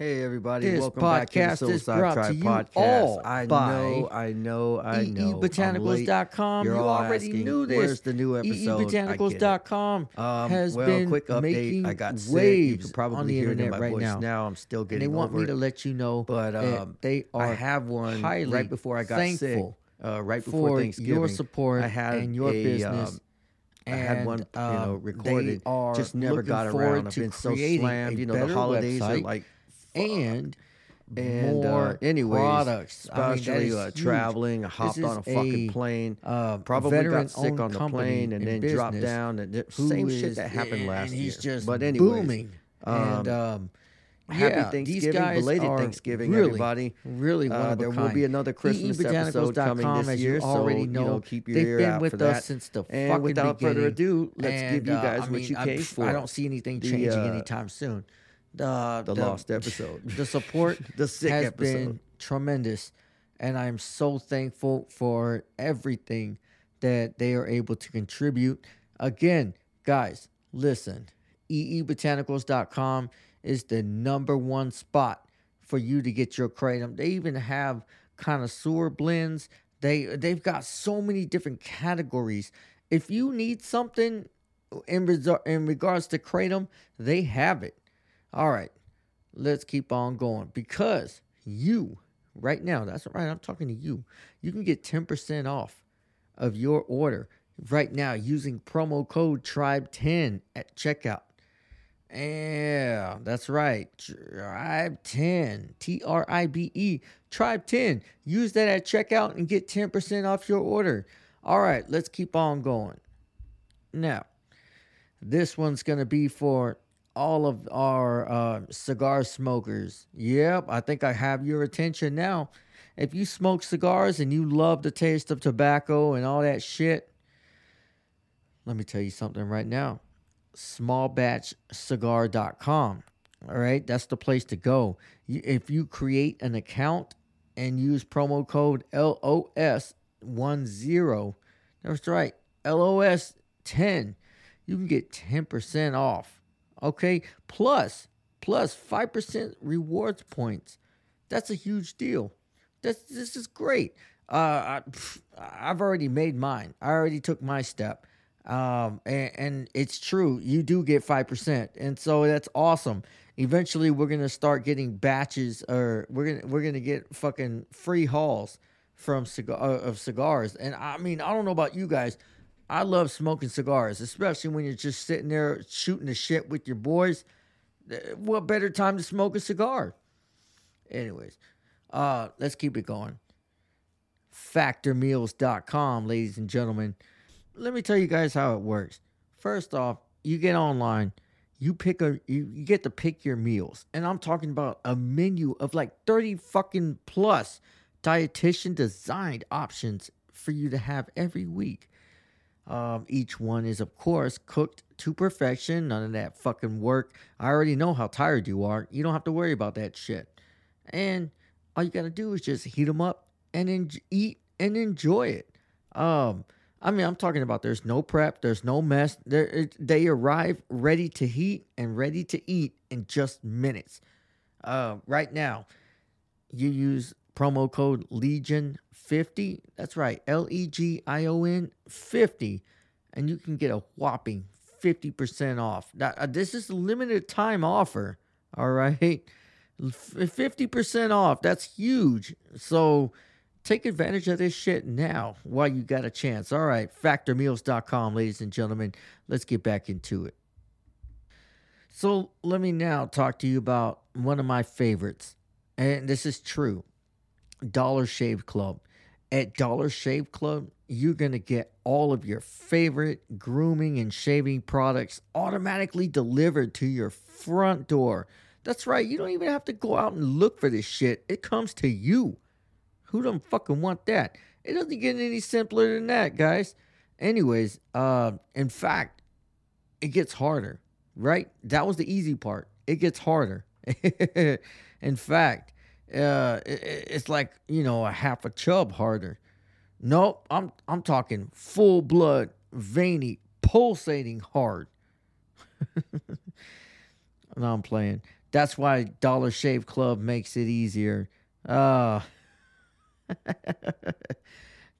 Hey everybody, This welcome back to the podcast is Suicide brought Tribe to you podcast. all I know, I know, I know. Eebotanicals.com. You already asking, knew this. Where's the new episode? Eebotanicals.com Um, has well, been quick update. making I got sick. You waves can probably on the hear internet my right voice now. I'm still and getting they want me to it. let you know But um, they are I have one right before I got thankful sick. Uh, right before for Thanksgiving, your support I had and your a, business. um, I had one, you know, um, recorded. They are Just never got around. I've to been so slammed. You know, the holidays are like and and more uh, anyways, products. I mean, especially uh, traveling. Hopped on a fucking a, plane. uh, Probably got sick on the plane and then dropped down. And the same shit that happened and last he's year. just but anyways, booming. um, and um, happy yeah, Thanksgiving, belated Thanksgiving, really, everybody. Really, Uh, there will be another Christmas episode coming this year, you so, already you know, know, keep your they've ear been out with for us that. since the And fucking without further beginning. ado, let's And, give you uh, guys what you came for. I don't see anything changing uh, anytime soon. The the lost episode. the support The sick has episode. been tremendous, and I'm so thankful for everything that they are able to contribute. Again, guys, listen, eebotanicals.com is the number one spot for you to get your kratom. They even have connoisseur blends. They they've got so many different categories. If you need something in in regards to kratom, they have it. All right, let's keep on going because you right now, that's right, I'm talking to you. You can get 10% off of your order right now using promo code tribe10 at checkout. Yeah, that's right. Tribe 10, T R I B E, Tribe 10. Use that at checkout and get 10% off your order. All right, let's keep on going. Now, this one's going to be for all of our uh, cigar smokers. Yep, I think I have your attention now. If you smoke cigars and you love the taste of tobacco and all that shit, let me tell you something right now. Smallbatchcigar.com. All right, that's the place to go. If you create an account and use promo code LOS10, that's right, LOS10, you can get 10% off. Okay, plus plus 5% rewards points. That's a huge deal. That's this is great. Uh, I, I've already made mine. I already took my step. Um, and, and it's true. You do get 5%. And so that's awesome. Eventually we're going to start getting batches or we're going to, we're going to get fucking free hauls from cigar uh, of cigars. And I mean, I don't know about you guys. I love smoking cigars, especially when you're just sitting there shooting the shit with your boys. What better time to smoke a cigar? Anyways, uh, let's keep it going. Factormeals.com, ladies and gentlemen. Let me tell you guys how it works. First off, you get online, you pick a you, you get to pick your meals. And I'm talking about a menu of like 30 fucking plus dietitian designed options for you to have every week. Um, each one is, of course, cooked to perfection. None of that fucking work. I already know how tired you are. You don't have to worry about that shit. And all you gotta do is just heat them up and en- eat and enjoy it. Um, I mean, I'm talking about there's no prep, there's no mess. It, they arrive ready to heat and ready to eat in just minutes. Uh, right now, you use promo code Legion 50. That's right, L E G I O N 50, and you can get a whopping 50% off. Now, uh, this is a limited time offer, all right? 50% off. That's huge. So take advantage of this shit now while you got a chance. All right, factormeals.com, ladies and gentlemen. Let's get back into it. So let me now talk to you about one of my favorites. And this is true. Dollar Shave Club. At Dollar Shave Club, you're going to get all of your favorite grooming and shaving products automatically delivered to your front door. That's right, you don't even have to go out and look for this shit. It comes to you. Who don't fucking want that? It doesn't get any simpler than that, guys. Anyways, uh, in fact, it gets harder, right? That was the easy part. It gets harder. in fact, uh, it, it's like you know a half a chub harder. Nope, I'm I'm talking full blood, veiny, pulsating hard. no, I'm playing. That's why Dollar Shave Club makes it easier. Uh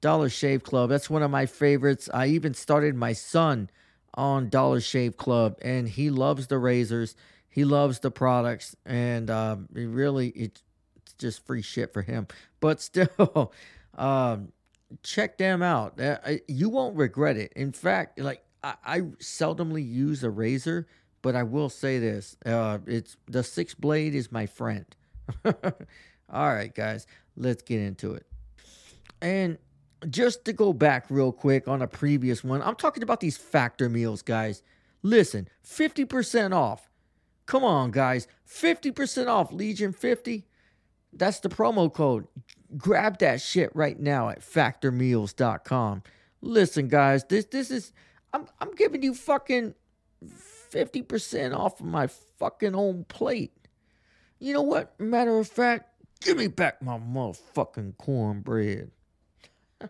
Dollar Shave Club. That's one of my favorites. I even started my son on Dollar Shave Club, and he loves the razors. He loves the products, and um, it really it's just free shit for him. But still, um, check them out. Uh, you won't regret it. In fact, like I, I seldomly use a razor, but I will say this: uh, it's the six blade is my friend. All right, guys, let's get into it. And just to go back real quick on a previous one, I'm talking about these factor meals, guys. Listen, 50% off. Come on, guys. 50% off Legion 50. That's the promo code. Grab that shit right now at factormeals.com. Listen, guys, this this is I'm I'm giving you fucking 50% off of my fucking own plate. You know what? Matter of fact, give me back my motherfucking cornbread. uh,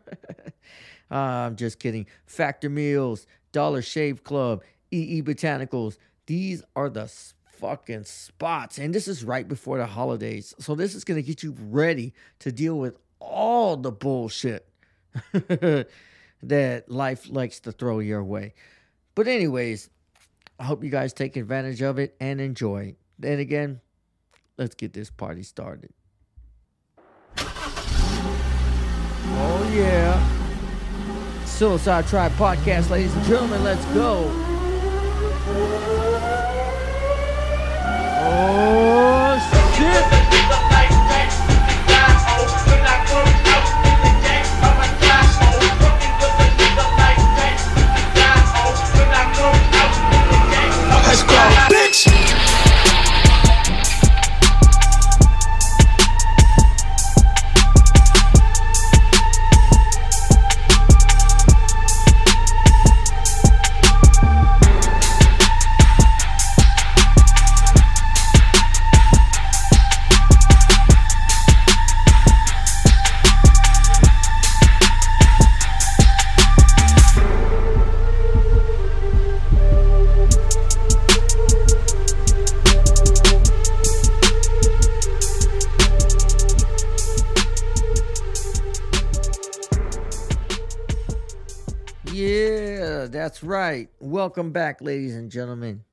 I'm just kidding. Factor Meals, Dollar Shave Club, EE Botanicals. These are the fucking spots. And this is right before the holidays. So this is going to get you ready to deal with all the bullshit that life likes to throw your way. But, anyways, I hope you guys take advantage of it and enjoy. Then again, let's get this party started. Oh, yeah. Suicide Tribe Podcast, ladies and gentlemen, let's go. Oh, shit. That's right. Welcome back, ladies and gentlemen,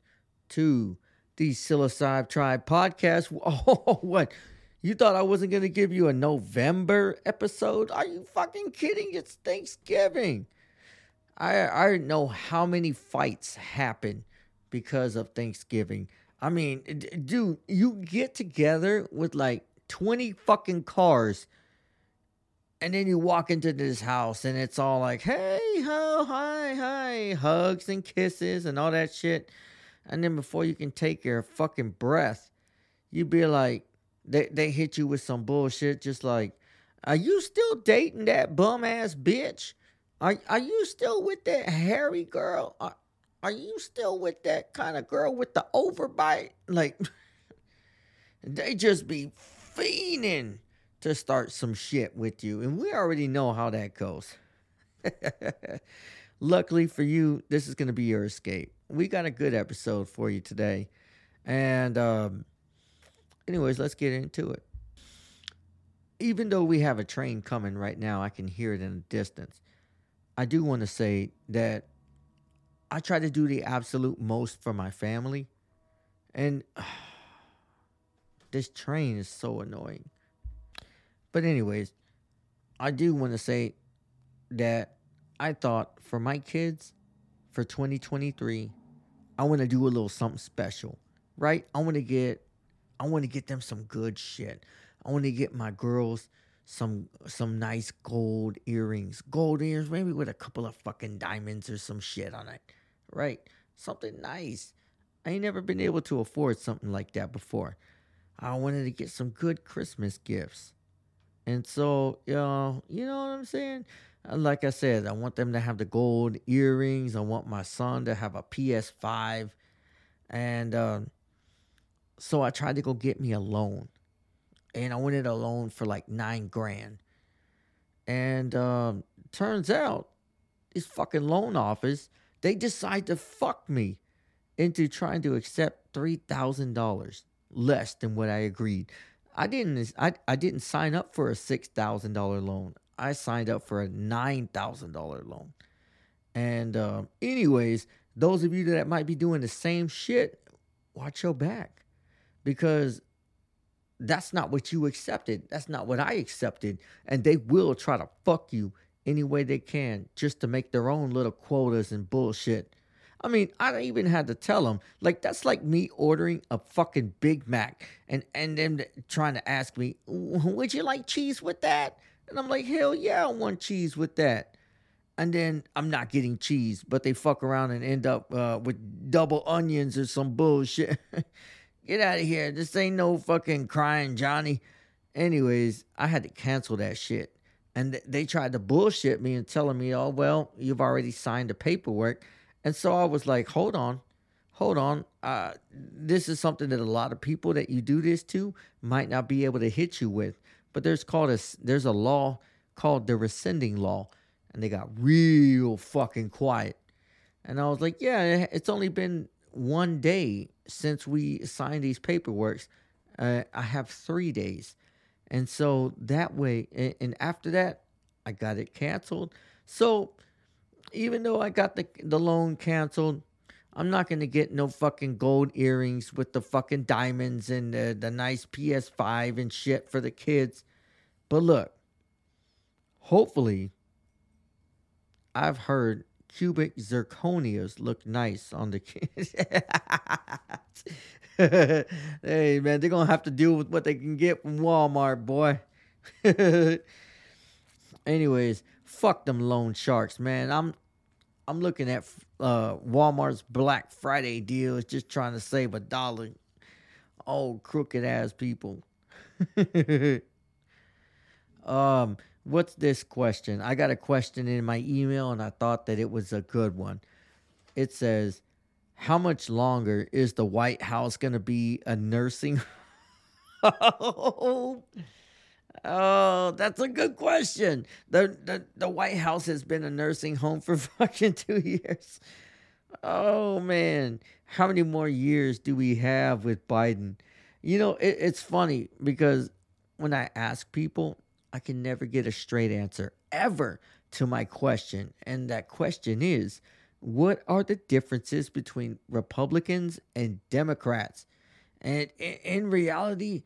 to the Psilocybe Tribe podcast. Oh, what? You thought I wasn't going to give you a November episode? Are you fucking kidding? It's Thanksgiving. I I don't know how many fights happen because of Thanksgiving. I mean, dude, you get together with like 20 fucking cars and then you walk into this house and it's all like, hey, ho, hi, hi, hugs and kisses and all that shit. And then before you can take your fucking breath, you be like, they, they hit you with some bullshit just like, are you still dating that bum ass bitch? Are, are you still with that hairy girl? Are, are you still with that kind of girl with the overbite? Like, they just be fiending to start some shit with you. And we already know how that goes. Luckily for you, this is going to be your escape. We got a good episode for you today. And, um, anyways, let's get into it. Even though we have a train coming right now, I can hear it in the distance. I do want to say that I try to do the absolute most for my family. And uh, this train is so annoying. But anyways, I do want to say that I thought for my kids for 2023, I want to do a little something special, right? I want to get I want to get them some good shit. I want to get my girls some some nice gold earrings, gold earrings, maybe with a couple of fucking diamonds or some shit on it, right? Something nice. I ain't never been able to afford something like that before. I wanted to get some good Christmas gifts. And so, know, you know what I'm saying? Uh, like I said, I want them to have the gold earrings. I want my son to have a PS5. And uh, so I tried to go get me a loan. And I wanted a loan for like nine grand. And uh, turns out, this fucking loan office, they decide to fuck me into trying to accept $3,000 less than what I agreed. I didn't I, I didn't sign up for a six thousand dollar loan. I signed up for a nine thousand dollar loan. And uh, anyways, those of you that might be doing the same shit, watch your back. Because that's not what you accepted. That's not what I accepted. And they will try to fuck you any way they can just to make their own little quotas and bullshit. I mean, I even had to tell them, like, that's like me ordering a fucking Big Mac and, and them trying to ask me, would you like cheese with that? And I'm like, hell yeah, I want cheese with that. And then I'm not getting cheese, but they fuck around and end up uh, with double onions or some bullshit. Get out of here. This ain't no fucking crying Johnny. Anyways, I had to cancel that shit. And they tried to bullshit me and telling me, oh, well, you've already signed the paperwork. And so I was like, hold on, hold on. Uh, this is something that a lot of people that you do this to might not be able to hit you with. But there's called a there's a law called the rescinding law, and they got real fucking quiet. And I was like, yeah, it's only been one day since we signed these paperworks, uh, I have three days. And so that way, and, and after that, I got it canceled. So even though I got the, the loan canceled, I'm not to get no fucking gold earrings with the fucking diamonds and the, the nice PS5 and shit for the kids. But look, hopefully, I've heard cubic zirconias look nice on the kids. hey man, they're gonna have to deal with what they can get from Walmart, boy. Anyways, fuck them loan sharks, man. I'm I'm looking at uh, Walmart's Black Friday deals, just trying to save a dollar. Oh, crooked ass people. um, what's this question? I got a question in my email and I thought that it was a good one. It says, How much longer is the White House going to be a nursing oh, oh, that's a good question. The, the the White House has been a nursing home for fucking two years. Oh man, how many more years do we have with Biden? You know, it, it's funny because when I ask people, I can never get a straight answer ever to my question. And that question is what are the differences between Republicans and Democrats? And in reality,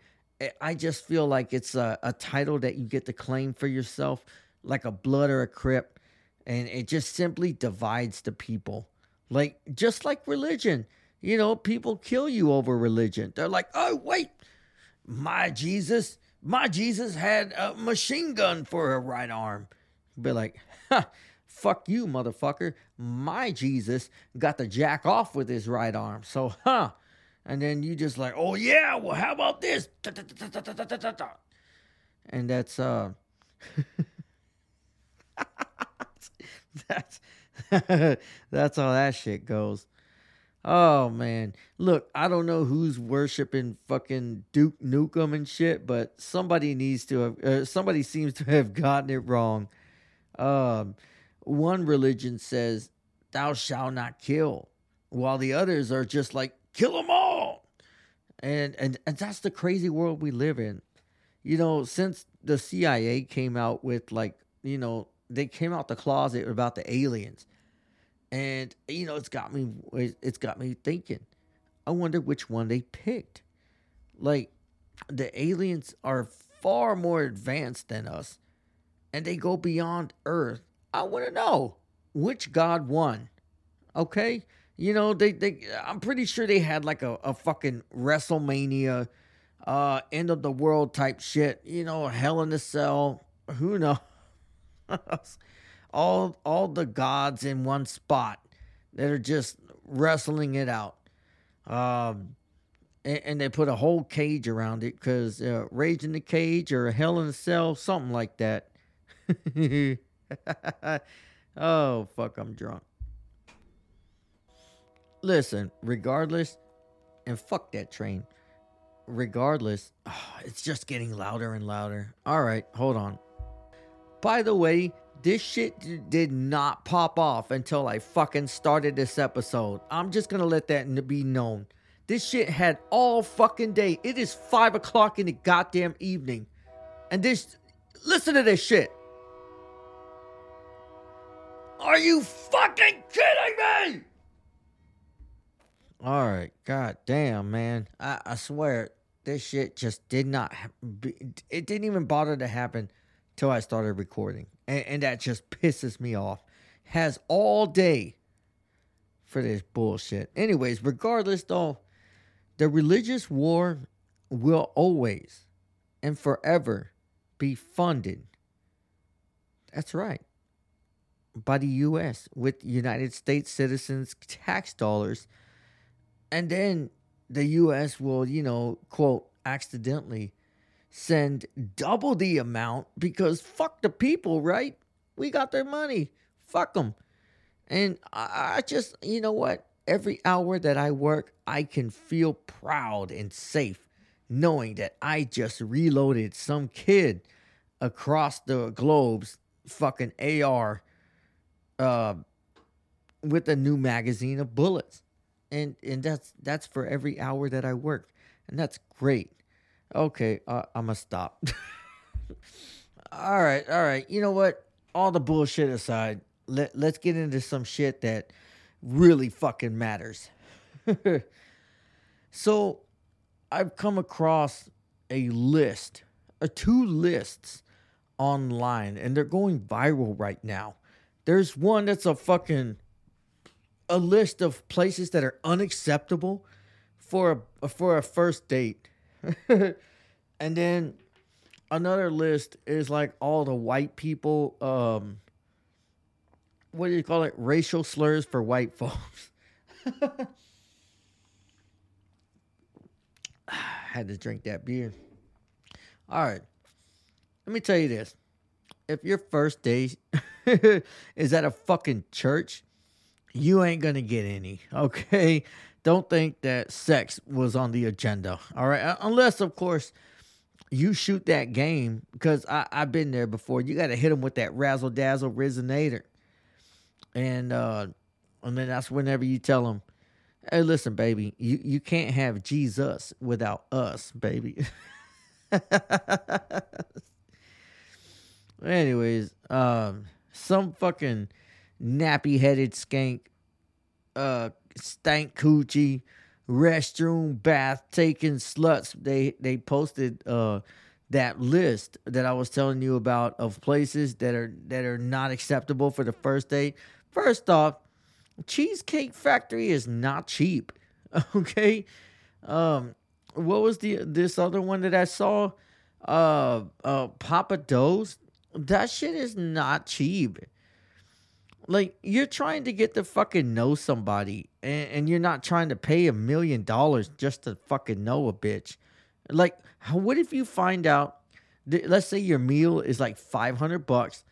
I just feel like it's a, a title that you get to claim for yourself, like a blood or a crip. And it just simply divides the people. Like, just like religion. You know, people kill you over religion. They're like, oh, wait, my Jesus my Jesus had a machine gun for a right arm. Be like, ha, fuck you, motherfucker. My Jesus got the jack off with his right arm. So, huh. And then you just like, oh yeah, well, how about this? And that's uh that's that's how that shit goes. Oh man, look, I don't know who's worshiping fucking Duke Nukem and shit, but somebody needs to have. Uh, somebody seems to have gotten it wrong. Um, one religion says, "Thou shalt not kill," while the others are just like, "Kill them all." And and and that's the crazy world we live in. You know, since the CIA came out with like, you know, they came out the closet about the aliens and you know, it's got me it's got me thinking. I wonder which one they picked. Like the aliens are far more advanced than us and they go beyond Earth. I want to know which god won. Okay? You know, they they I'm pretty sure they had like a, a fucking WrestleMania uh end of the world type shit, you know, hell in a cell. Who knows? all all the gods in one spot that are just wrestling it out. Um, and, and they put a whole cage around it because uh, Rage in the Cage or Hell in a Cell, something like that. oh, fuck, I'm drunk. Listen, regardless, and fuck that train. Regardless, oh, it's just getting louder and louder. All right, hold on. By the way, this shit did not pop off until I fucking started this episode. I'm just gonna let that be known. This shit had all fucking day. It is five o'clock in the goddamn evening. And this, listen to this shit. Are you fucking kidding me? All right, god damn, man. I, I swear, this shit just did not be, it didn't even bother to happen till I started recording, and, and that just pisses me off. Has all day for this bullshit. Anyways, regardless though, the religious war will always and forever be funded. That's right. By the US with United States citizens' tax dollars. And then the US will, you know, quote, accidentally send double the amount because fuck the people, right? We got their money. Fuck them. And I, just, you know what? Every hour that I work, I can feel proud and safe knowing that I just reloaded some kid across the globe's fucking AR uh, with a new magazine of bullets. And and that's that's for every hour that I work. And that's great. Okay, uh, I'm gonna stop. all right, all right. You know what? All the bullshit aside, let let's get into some shit that really fucking matters. so, I've come across a list, a two lists online, and they're going viral right now. There's one that's a fucking a list of places that are unacceptable for a for a first date. and then another list is like all the white people um what do you call it? Racial slurs for white folks. Had to drink that beer. All right. Let me tell you this. If your first date is at a fucking church, you ain't gonna get any, okay? Don't think that sex was on the agenda, all right? Unless, of course, you shoot that game, because I've been there before. You got to hit them with that razzle dazzle resonator. And, uh, and then that's whenever you tell them, hey, listen, baby, you, you can't have Jesus without us, baby. Anyways, um, some fucking nappy headed skank, uh, stank coochie, restroom bath taking sluts. They they posted uh that list that I was telling you about of places that are that are not acceptable for the first date. First off, Cheesecake Factory is not cheap. Okay, um, what was the this other one that I saw? Uh, uh, Pappadeaux that shit is not cheap. Like you're trying to get to fucking know somebody, and, and you're not trying to pay a million dollars just to fucking know a bitch. Like, what if you find out? That, let's say your meal is like five hundred bucks,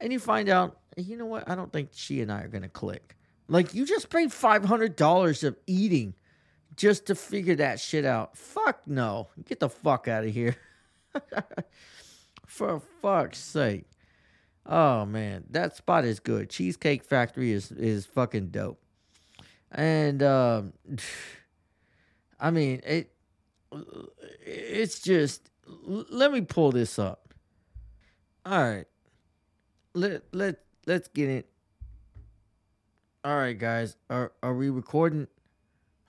and you find out, you know what? I don't think she and I are gonna click. Like, you just paid five hundred dollars of eating just to figure that shit out. Fuck no, get the fuck out of here. For fuck's sake. Oh man, that spot is good. Cheesecake Factory is is fucking dope. And um I mean, it it's just let me pull this up. All right. Let let let's get it. All right, guys. Are are we recording?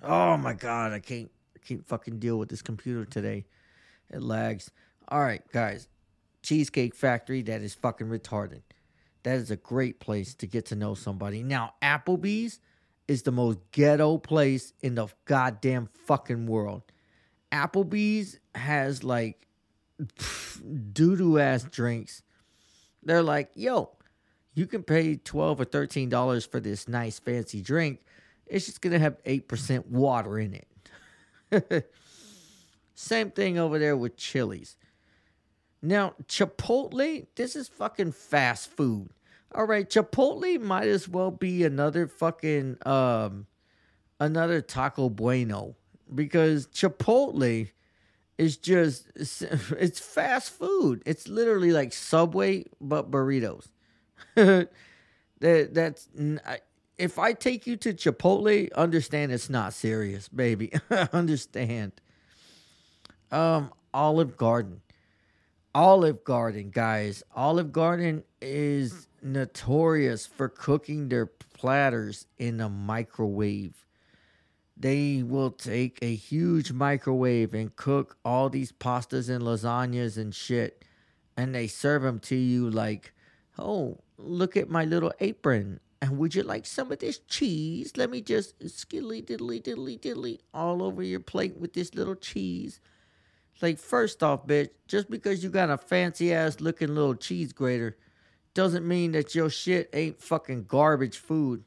Oh my god, I can't I can't fucking deal with this computer today. It lags. All right, guys. Cheesecake Factory, that is fucking retarded. That is a great place to get to know somebody. Now, Applebee's is the most ghetto place in the goddamn fucking world. Applebee's has like doo doo ass drinks. They're like, yo, you can pay twelve or thirteen dollars for this nice fancy drink. It's just gonna have eight percent water in it. Same thing over there with Chili's. Now, Chipotle, this is fucking fast food. All right, Chipotle might as well be another fucking um another Taco Bueno because Chipotle is just it's fast food. It's literally like Subway but burritos. that that's if I take you to Chipotle, understand it's not serious, baby. understand. Um, Olive Garden. Olive Garden, guys. Olive Garden is notorious for cooking their platters in a microwave. They will take a huge microwave and cook all these pastas and lasagnas and shit, and they serve them to you like, oh, look at my little apron. And would you like some of this cheese? Let me just skiddly diddly diddly diddly all over your plate with this little cheese. Like, first off, bitch, just because you got a fancy ass looking little cheese grater doesn't mean that your shit ain't fucking garbage food.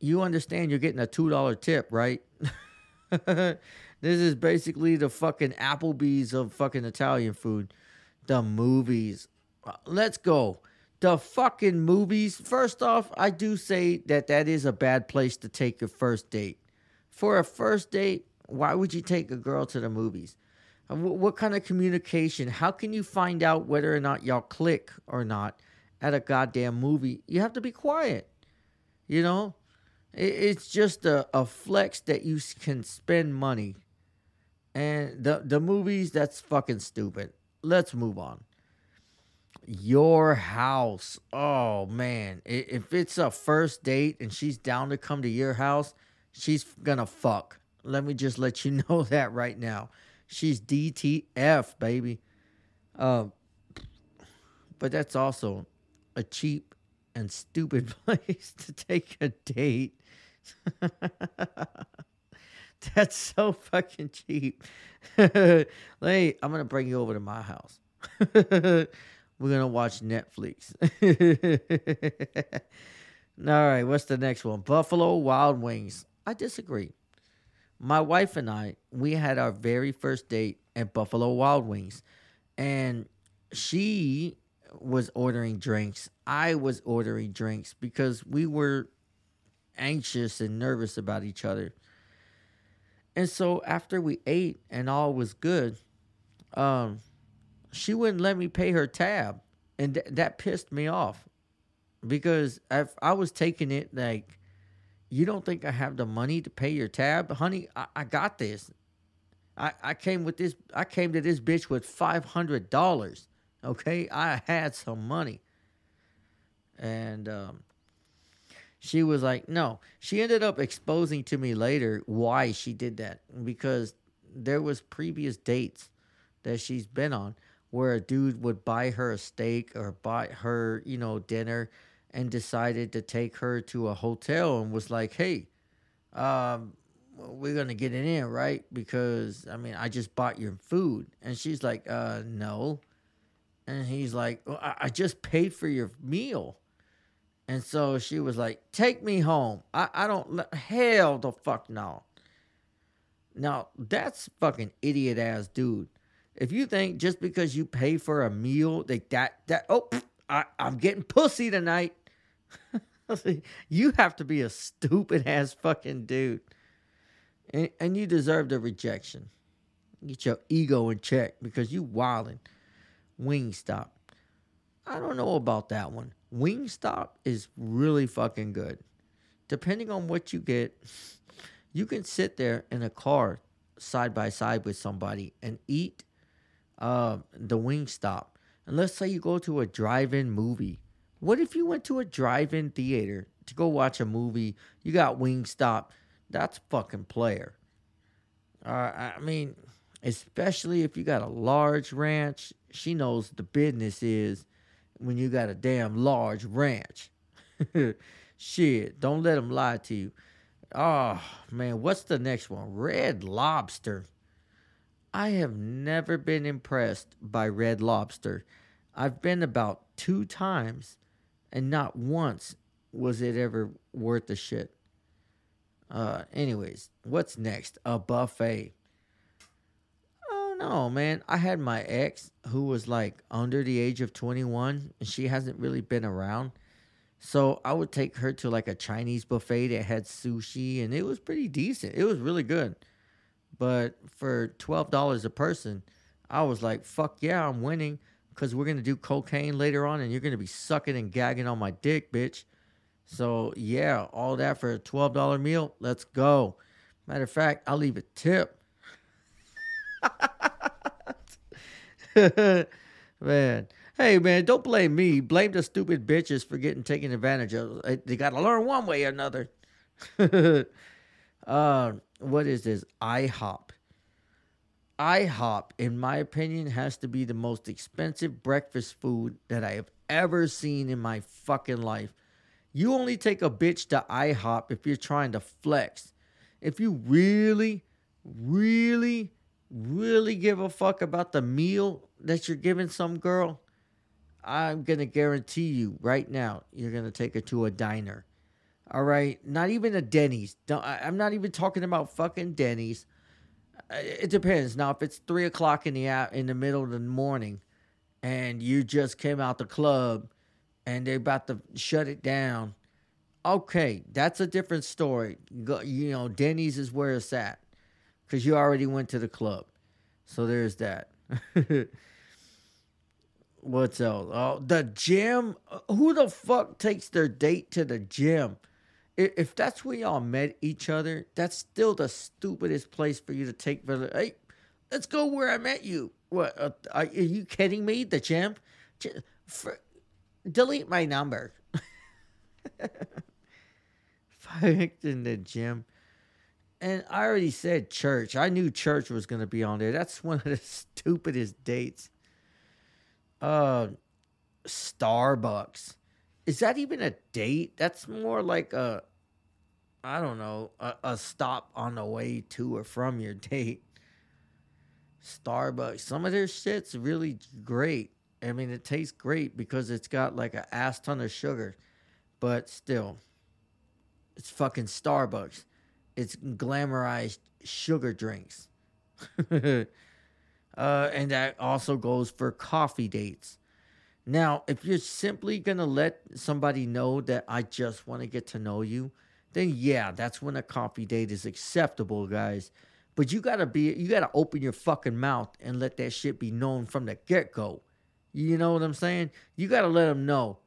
You understand you're getting a $2 tip, right? this is basically the fucking Applebee's of fucking Italian food. The movies. Uh, let's go. The fucking movies. First off, I do say that that is a bad place to take your first date. For a first date, why would you take a girl to the movies? What kind of communication? How can you find out whether or not y'all click or not at a goddamn movie? You have to be quiet. You know, it's just a, a flex that you can spend money. And the the movies, that's fucking stupid. Let's move on. Your house. Oh man, if it's a first date and she's down to come to your house, she's gonna fuck. Let me just let you know that right now. She's DTF, baby. Uh, but that's also a cheap and stupid place to take a date. that's so fucking cheap. hey, I'm gonna bring you over to my house. We're gonna watch Netflix. All right, what's the next one? Buffalo Wild Wings. I disagree my wife and I, we had our very first date at Buffalo Wild Wings. And she was ordering drinks. I was ordering drinks because we were anxious and nervous about each other. And so after we ate and all was good, um, she wouldn't let me pay her tab. And th- that pissed me off because if I was taking it like you don't think I have the money to pay your tab? Honey, I, I got this. I, I came with this I came to this bitch with five hundred dollars. Okay? I had some money. And um, she was like, no. She ended up exposing to me later why she did that. Because there was previous dates that she's been on where a dude would buy her a steak or buy her, you know, dinner and decided to take her to a hotel and was like, hey, um, we're gonna get it in, right? Because I mean, I just bought your food, and she's like, uh, no, and he's like, well, I-, I just paid for your meal, and so she was like, take me home. I I don't hell the fuck no. Now that's fucking idiot ass dude. If you think just because you pay for a meal that that that oh I, I'm getting pussy tonight. you have to be a stupid ass fucking dude. And, and you deserve the rejection. Get your ego in check because you wildin'. Wingstop. I don't know about that one. Wingstop is really fucking good. Depending on what you get, you can sit there in a car side by side with somebody and eat uh, the Wingstop and let's say you go to a drive-in movie. What if you went to a drive-in theater to go watch a movie? You got Wingstop. That's fucking player. Uh, I mean, especially if you got a large ranch. She knows the business is when you got a damn large ranch. Shit, don't let them lie to you. Oh man, what's the next one? Red Lobster. I have never been impressed by Red Lobster. I've been about two times, and not once was it ever worth the shit. Uh, anyways, what's next? A buffet. Oh no, man. I had my ex who was like under the age of 21 and she hasn't really been around. So I would take her to like a Chinese buffet that had sushi and it was pretty decent. It was really good. But for $12 a person, I was like, fuck yeah, I'm winning because we're going to do cocaine later on and you're going to be sucking and gagging on my dick, bitch. So yeah, all that for a twelve dollar meal. Let's go. Matter of fact, I'll leave a tip. man, hey man, don't blame me. Blame the stupid bitches for getting taken advantage of. They got to learn one way or another. uh, what is this? IHOP. IHOP, in my opinion, has to be the most expensive breakfast food that I have ever seen in my fucking life. You only take a bitch to IHOP if you're trying to flex. If you really, really, really give a fuck about the meal that you're giving some girl, I'm going to guarantee you right now, you're going to take her to a diner. All right? Not even a Denny's. I'm not even talking about fucking Denny's. Uh, it depends. Now, if it's three o'clock in the in the middle of the morning, and you just came out the club, and they're about to shut it down, okay, that's a different story. You know, Denny's is where it's at, because you already went to the club. So there's that. What's else? Oh, the gym. Who the fuck takes their date to the gym? If that's where y'all met each other, that's still the stupidest place for you to take. Hey, let's go where I met you. What? Uh, are, you kidding me? The gym? For, delete my number. Fucked in the gym. And I already said church. I knew church was going to be on there. That's one of the stupidest dates. Uh, Starbucks. Is that even a date? That's more like a, I don't know, a, a stop on the way to or from your date. Starbucks. Some of their shit's really great. I mean, it tastes great because it's got like a ass ton of sugar, but still, it's fucking Starbucks. It's glamorized sugar drinks. uh, and that also goes for coffee dates. Now, if you're simply going to let somebody know that I just want to get to know you, then yeah, that's when a coffee date is acceptable, guys. But you got to be you got to open your fucking mouth and let that shit be known from the get-go. You know what I'm saying? You got to let them know,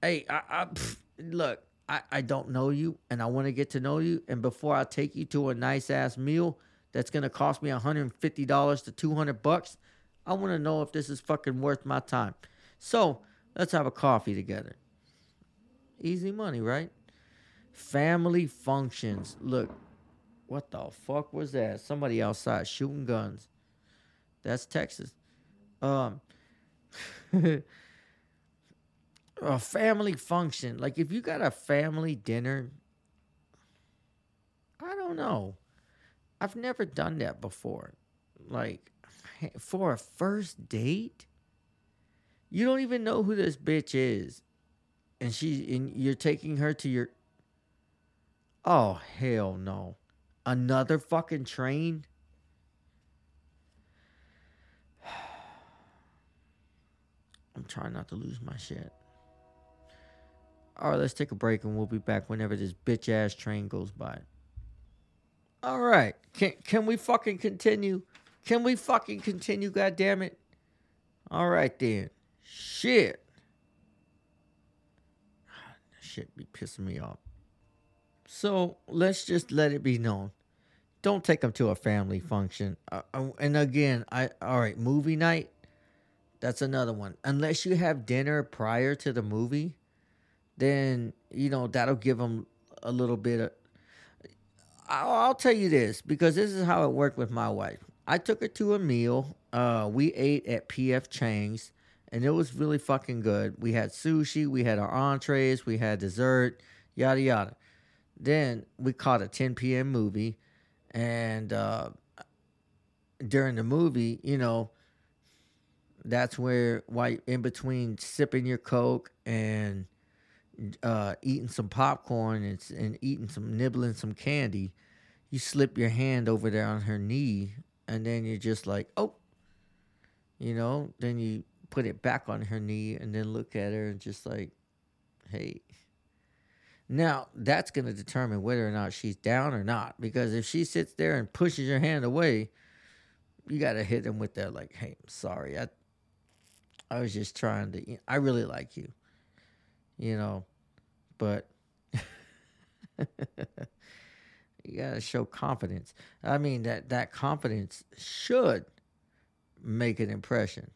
"Hey, I, I pff, look, I, I don't know you and I want to get to know you and before I take you to a nice ass meal that's going to cost me $150 to 200 bucks, I want to know if this is fucking worth my time." So let's have a coffee together. Easy money, right? Family functions. Look, what the fuck was that? Somebody outside shooting guns. That's Texas. Um, a family function. Like if you got a family dinner, I don't know. I've never done that before. Like for a first date? You don't even know who this bitch is. And she and you're taking her to your Oh hell no. Another fucking train? I'm trying not to lose my shit. All right, let's take a break and we'll be back whenever this bitch ass train goes by. All right, can can we fucking continue? Can we fucking continue? God damn it! All right then. Shit. That Shit be pissing me off. So let's just let it be known. Don't take them to a family function. Uh, uh, and again, I all right, movie night. That's another one. Unless you have dinner prior to the movie, then you know that'll give them a little bit of. I'll, I'll tell you this because this is how it worked with my wife. I took her to a meal. Uh, we ate at PF Chang's and it was really fucking good. We had sushi, we had our entrees, we had dessert, yada yada. Then we caught a 10 p.m. movie, and uh, during the movie, you know, that's where why in between sipping your coke and uh, eating some popcorn and, and eating some nibbling some candy, you slip your hand over there on her knee, and then you're just like, oh, you know, then you put it back on her knee and then look at her and just like, hey. Now, that's going to determine whether or not she's down or not. Because if she sits there and pushes your hand away, you got to hit him with that, like, hey, I'm sorry. I, I was just trying to, I really like you, you know, but you gotta show confidence. I mean that that confidence should make an impression.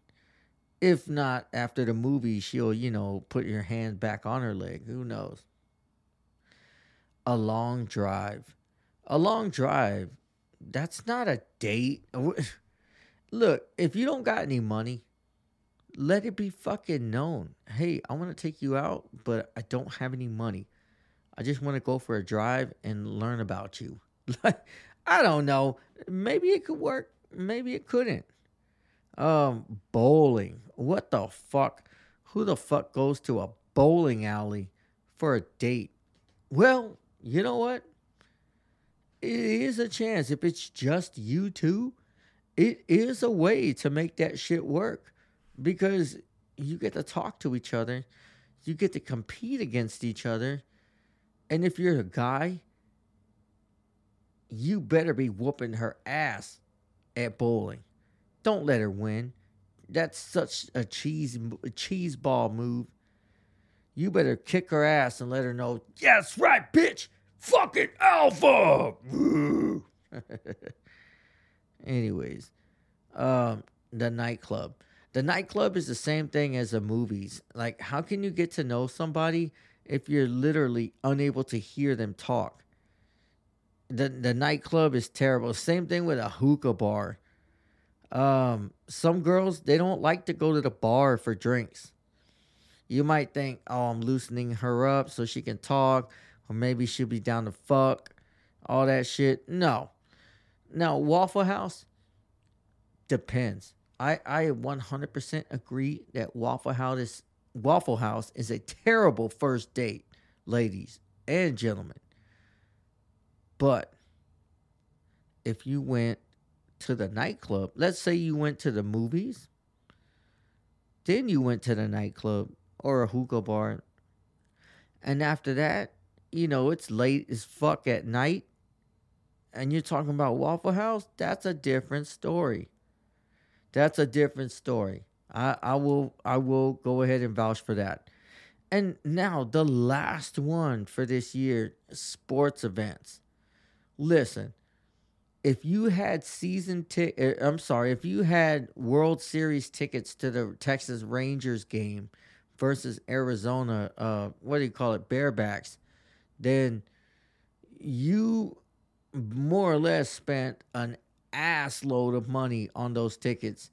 If not after the movie, she'll, you know, put your hand back on her leg. Who knows? A long drive. A long drive. That's not a date. Look, if you don't got any money, let it be fucking known. Hey, I want to take you out, but I don't have any money. I just want to go for a drive and learn about you. Like, I don't know. Maybe it could work. Maybe it couldn't. Um, bowling. What the fuck? Who the fuck goes to a bowling alley for a date? Well, you know what? It is a chance. If it's just you two, it is a way to make that shit work because you get to talk to each other, you get to compete against each other. And if you're a guy, you better be whooping her ass at bowling. Don't let her win. That's such a cheese cheese ball move. You better kick her ass and let her know, yes, right, bitch, fucking alpha. Anyways, um, the nightclub. The nightclub is the same thing as the movies. Like, how can you get to know somebody if you're literally unable to hear them talk? The the nightclub is terrible. Same thing with a hookah bar. Um, some girls they don't like to go to the bar for drinks. You might think, oh, I'm loosening her up so she can talk, or maybe she'll be down to fuck, all that shit. No, now Waffle House depends. I, I 100% agree that Waffle House is, Waffle House is a terrible first date, ladies and gentlemen. But if you went to the nightclub, let's say you went to the movies, then you went to the nightclub or a hookah bar, and after that, you know, it's late as fuck at night, and you're talking about Waffle House, that's a different story. That's a different story. I, I will I will go ahead and vouch for that. And now the last one for this year, sports events. Listen, if you had season tick I'm sorry, if you had World Series tickets to the Texas Rangers game versus Arizona, uh, what do you call it, Bearbacks, then you more or less spent an ass load of money on those tickets.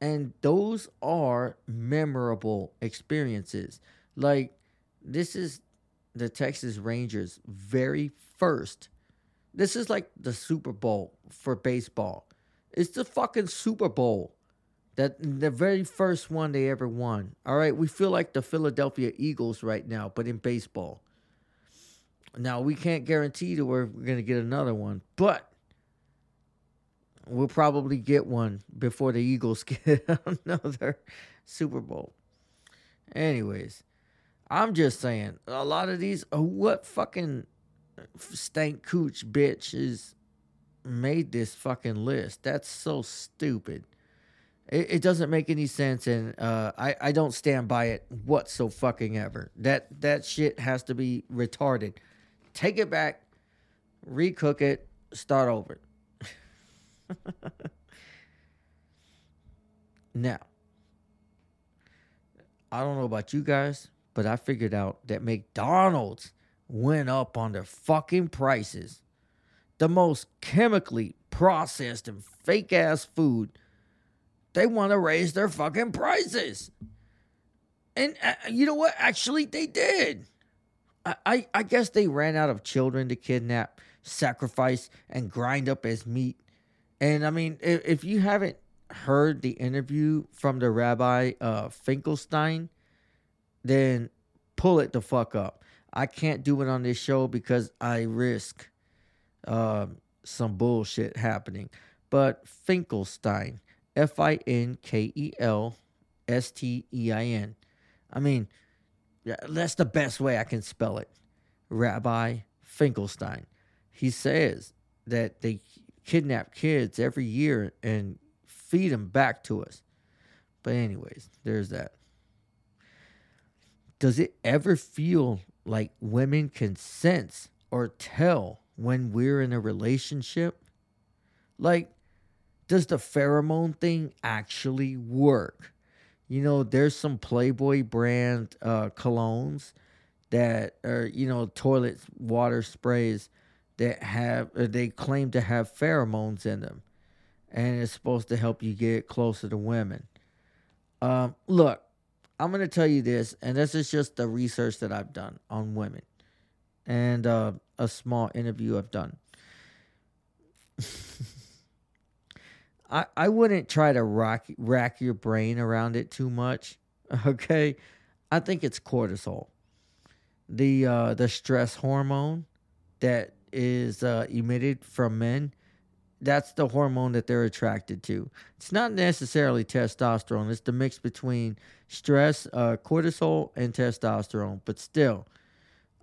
And those are memorable experiences. Like, this is the Texas Rangers' very first. This is like the Super Bowl for baseball. It's the fucking Super Bowl. That the very first one they ever won. All right, we feel like the Philadelphia Eagles right now, but in baseball. Now we can't guarantee that we're gonna get another one, but we'll probably get one before the Eagles get another Super Bowl. Anyways, I'm just saying, a lot of these, uh, what fucking stank cooch bitch is made this fucking list? That's so stupid. It, it doesn't make any sense, and uh, I I don't stand by it what so fucking ever. That that shit has to be retarded. Take it back, recook it, start over. now, I don't know about you guys, but I figured out that McDonald's went up on their fucking prices. The most chemically processed and fake ass food. They want to raise their fucking prices. And uh, you know what? Actually, they did. I, I, guess they ran out of children to kidnap, sacrifice, and grind up as meat and I mean, if, if you haven't heard the interview from the Rabbi uh, Finkelstein, then pull it the fuck up. I can't do it on this show because I risk uh, some bullshit happening. But Finkelstein, F I N K E L S T E I N. I mean, that's the best way I can spell it. Rabbi Finkelstein. He says that they kidnap kids every year and feed them back to us. But, anyways, there's that. Does it ever feel like women can sense or tell when we're in a relationship? Like, does the pheromone thing actually work? You know, there's some Playboy brand uh, colognes that are, you know, toilet water sprays that have, they claim to have pheromones in them. And it's supposed to help you get closer to women. Um, look, I'm going to tell you this, and this is just the research that I've done on women and uh, a small interview I've done. I, I wouldn't try to rock, rack your brain around it too much. Okay. I think it's cortisol. The uh, the stress hormone that is uh, emitted from men, that's the hormone that they're attracted to. It's not necessarily testosterone. It's the mix between stress, uh, cortisol, and testosterone. But still,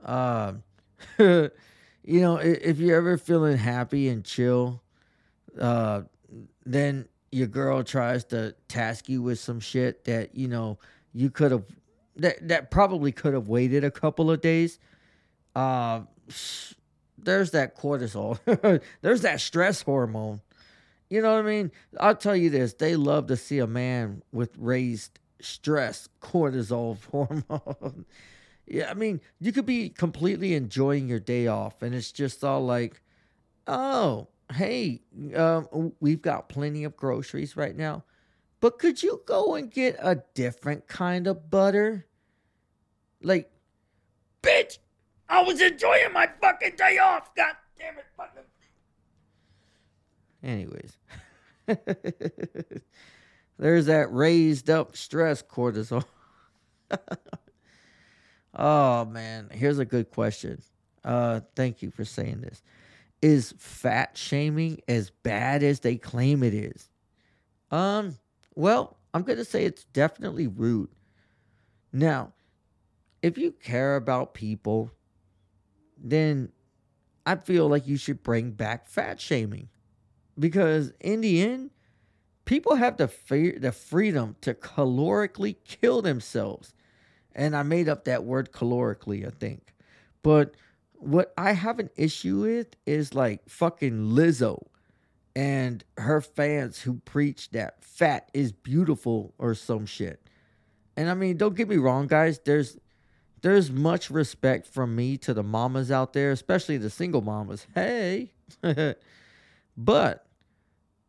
uh, you know, if you're ever feeling happy and chill, uh, then your girl tries to task you with some shit that you know you could have that that probably could have waited a couple of days. Uh, there's that cortisol. there's that stress hormone. You know what I mean? I'll tell you this: they love to see a man with raised stress cortisol hormone. yeah, I mean, you could be completely enjoying your day off, and it's just all like, oh, hey, um, we've got plenty of groceries right now, but could you go and get a different kind of butter? Like, bitch, I was enjoying my fucking day off. God damn it, fucking. Anyways, there's that raised up stress cortisol. oh man, here's a good question. Uh, thank you for saying this is fat shaming as bad as they claim it is? Um, well, I'm to say it's definitely rude. Now, if you care about people, then I feel like you should bring back fat shaming. Because in the end, people have the, fe- the freedom to calorically kill themselves. And I made up that word calorically, I think. But what I have an issue with is like fucking Lizzo and her fans who preach that fat is beautiful or some shit. And I mean, don't get me wrong, guys. There's there's much respect from me to the mamas out there, especially the single mamas. Hey. but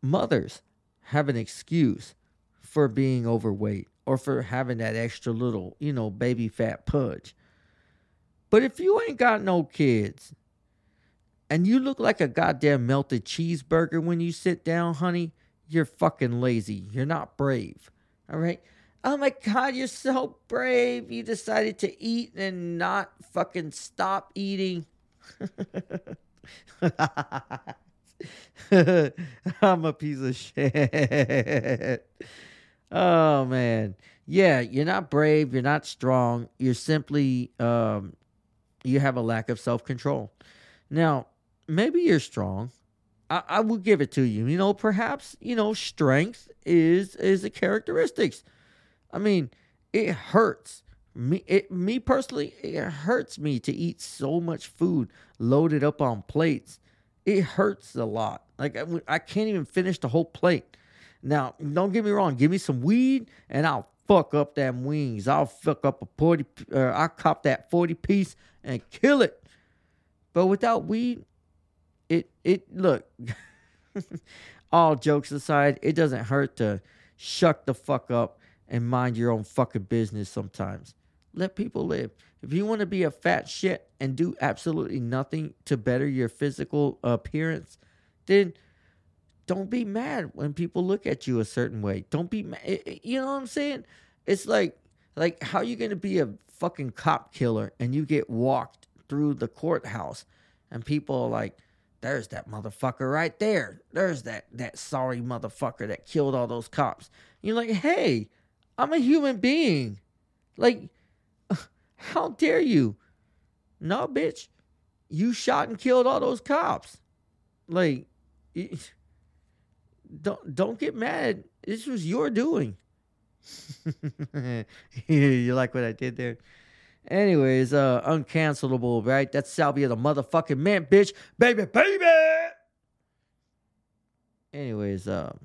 mothers have an excuse for being overweight or for having that extra little, you know, baby fat pudge. But if you ain't got no kids and you look like a goddamn melted cheeseburger when you sit down, honey, you're fucking lazy. You're not brave. All right? Oh my God, you're so brave. You decided to eat and not fucking stop eating. I'm a piece of shit. oh man. Yeah, you're not brave. You're not strong. You're simply um, you have a lack of self control. Now, maybe you're strong. I, I will give it to you. You know, perhaps you know strength is is a characteristics. I mean, it hurts me. It me personally, it hurts me to eat so much food loaded up on plates. It hurts a lot. Like I, I can't even finish the whole plate. Now, don't get me wrong. Give me some weed, and I'll fuck up them wings. I'll fuck up a 40, uh, I'll cop that 40 piece and kill it. But without weed, it, it, look, all jokes aside, it doesn't hurt to shuck the fuck up and mind your own fucking business sometimes. Let people live. If you want to be a fat shit and do absolutely nothing to better your physical appearance, then don't be mad when people look at you a certain way. Don't be mad. You know what I'm saying? It's like like how you going to be a fucking cop killer and you get walked through the courthouse and people are like there's that motherfucker right there. There's that that sorry motherfucker that killed all those cops. You're like, "Hey, I'm a human being." Like how dare you? No, bitch. You shot and killed all those cops. Like don't don't get mad. This was your doing. you like what I did there? Anyways, uh, uncancelable, right? That's Salvia the motherfucking mint, bitch, baby, baby. Anyways, um,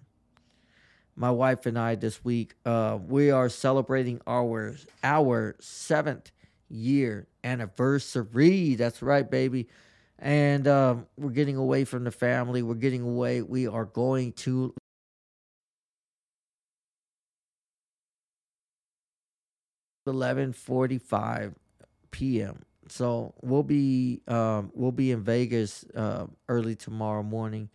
my wife and I this week, uh, we are celebrating our our seventh year anniversary. That's right, baby. And um, we're getting away from the family. We're getting away. We are going to eleven forty five p.m. So we'll be um, we'll be in Vegas uh, early tomorrow morning.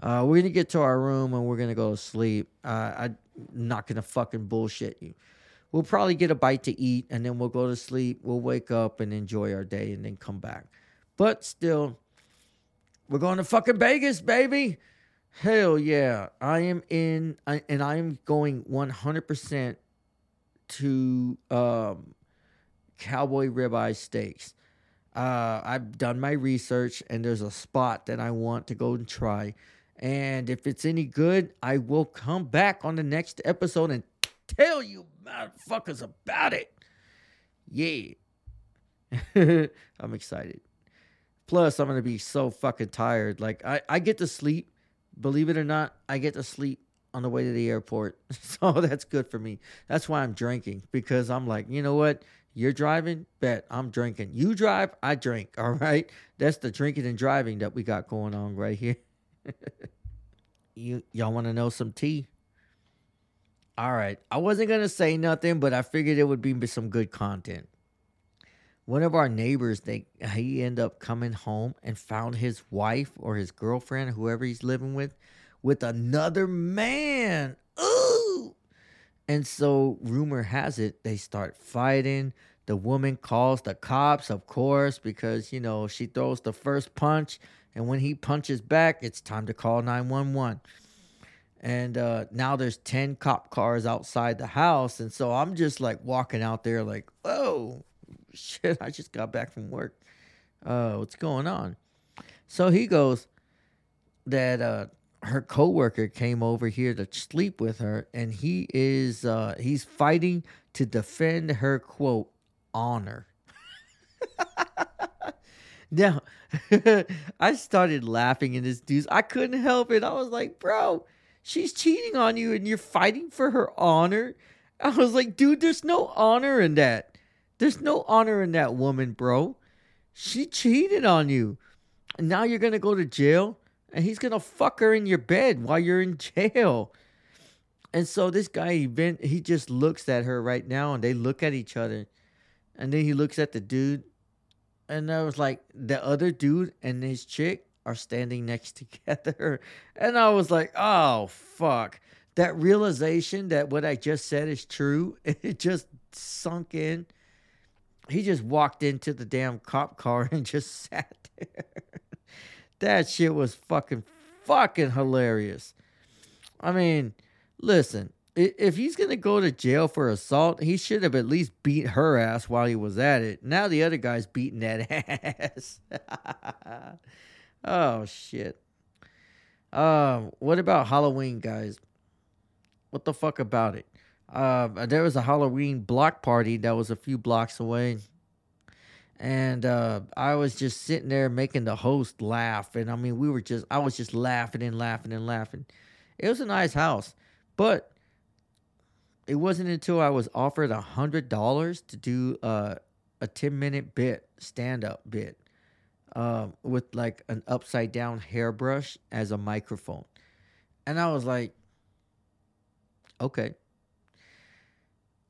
Uh, we're gonna get to our room and we're gonna go to sleep. Uh, I'm not gonna fucking bullshit you. We'll probably get a bite to eat and then we'll go to sleep. We'll wake up and enjoy our day and then come back. But still, we're going to fucking Vegas, baby. Hell yeah. I am in, I, and I am going 100% to um, Cowboy Ribeye Steaks. Uh, I've done my research and there's a spot that I want to go and try. And if it's any good, I will come back on the next episode and tell you motherfuckers about it. Yeah. I'm excited. Plus, I'm gonna be so fucking tired. Like I, I get to sleep. Believe it or not, I get to sleep on the way to the airport. So that's good for me. That's why I'm drinking. Because I'm like, you know what? You're driving, bet I'm drinking. You drive, I drink. All right. That's the drinking and driving that we got going on right here. you y'all want to know some tea? All right. I wasn't gonna say nothing, but I figured it would be some good content one of our neighbors they he ended up coming home and found his wife or his girlfriend whoever he's living with with another man ooh and so rumor has it they start fighting the woman calls the cops of course because you know she throws the first punch and when he punches back it's time to call 911 and uh, now there's 10 cop cars outside the house and so i'm just like walking out there like oh shit, I just got back from work. Uh, what's going on? So he goes that uh her coworker came over here to sleep with her, and he is uh he's fighting to defend her quote honor. now I started laughing in this dude's. I couldn't help it. I was like, bro, she's cheating on you and you're fighting for her honor. I was like, dude, there's no honor in that. There's no honor in that woman, bro. She cheated on you. And now you're going to go to jail and he's going to fuck her in your bed while you're in jail. And so this guy, he, he just looks at her right now and they look at each other. And then he looks at the dude. And I was like, the other dude and his chick are standing next together. And I was like, oh, fuck. That realization that what I just said is true, it just sunk in he just walked into the damn cop car and just sat there. that shit was fucking fucking hilarious. I mean, listen, if he's gonna go to jail for assault, he should have at least beat her ass while he was at it. Now the other guy's beating that ass. oh shit. Um, what about Halloween, guys? What the fuck about it? Uh, there was a Halloween block party that was a few blocks away. And uh, I was just sitting there making the host laugh. And I mean, we were just, I was just laughing and laughing and laughing. It was a nice house. But it wasn't until I was offered a $100 to do uh, a 10 minute bit, stand up bit, uh, with like an upside down hairbrush as a microphone. And I was like, okay.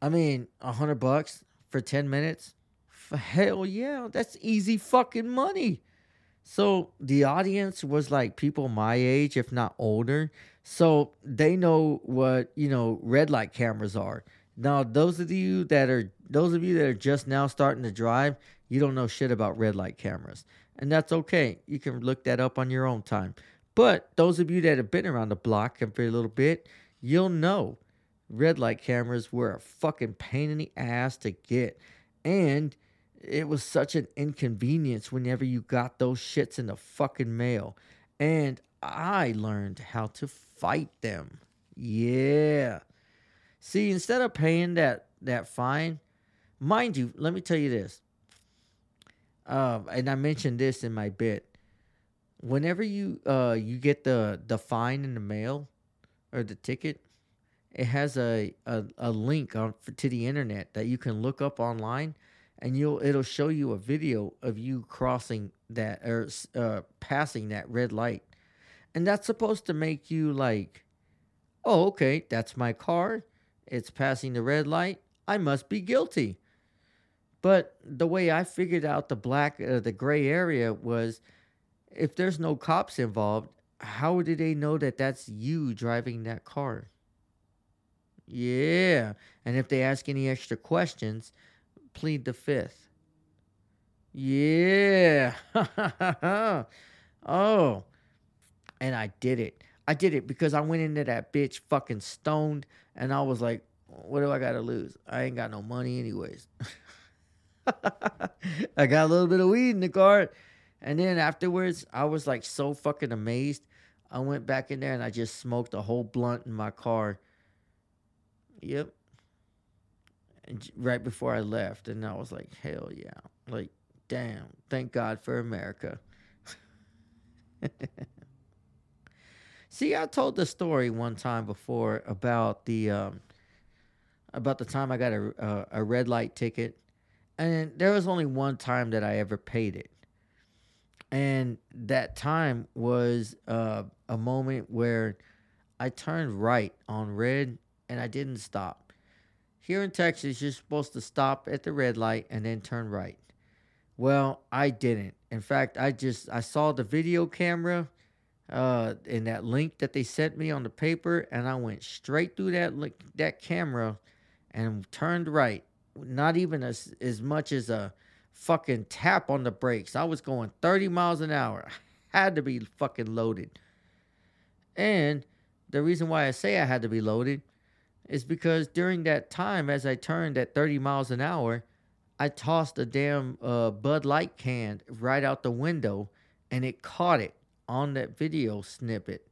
I mean, a hundred bucks for 10 minutes? for Hell yeah, that's easy fucking money. So the audience was like people my age, if not older. So they know what, you know, red light cameras are. Now, those of you that are those of you that are just now starting to drive, you don't know shit about red light cameras. And that's okay. You can look that up on your own time. But those of you that have been around the block for a little bit, you'll know red light cameras were a fucking pain in the ass to get. And it was such an inconvenience whenever you got those shits in the fucking mail. And I learned how to fight them. Yeah. See, instead of paying that that fine, Mind you, let me tell you this. Uh, and I mentioned this in my bit. Whenever you uh you get the the fine in the mail or the ticket, it has a a, a link on to the internet that you can look up online, and you'll it'll show you a video of you crossing that or uh, passing that red light, and that's supposed to make you like, oh okay, that's my car, it's passing the red light, I must be guilty. But the way I figured out the black, uh, the gray area was if there's no cops involved, how do they know that that's you driving that car? Yeah. And if they ask any extra questions, plead the fifth. Yeah. oh. And I did it. I did it because I went into that bitch fucking stoned and I was like, what do I got to lose? I ain't got no money, anyways. I got a little bit of weed in the car. And then afterwards, I was like so fucking amazed. I went back in there and I just smoked a whole blunt in my car. Yep. Right before I left. And I was like, hell yeah. Like, damn. Thank God for America. See, I told the story one time before about the um, about the time I got a, a, a red light ticket and there was only one time that I ever paid it. And that time was uh, a moment where I turned right on red and I didn't stop. Here in Texas, you're supposed to stop at the red light and then turn right. Well, I didn't. In fact, I just I saw the video camera uh in that link that they sent me on the paper and I went straight through that link, that camera and turned right not even as as much as a fucking tap on the brakes. I was going 30 miles an hour. I had to be fucking loaded. And the reason why I say I had to be loaded is because during that time, as I turned at 30 miles an hour, I tossed a damn uh, Bud Light can right out the window and it caught it on that video snippet.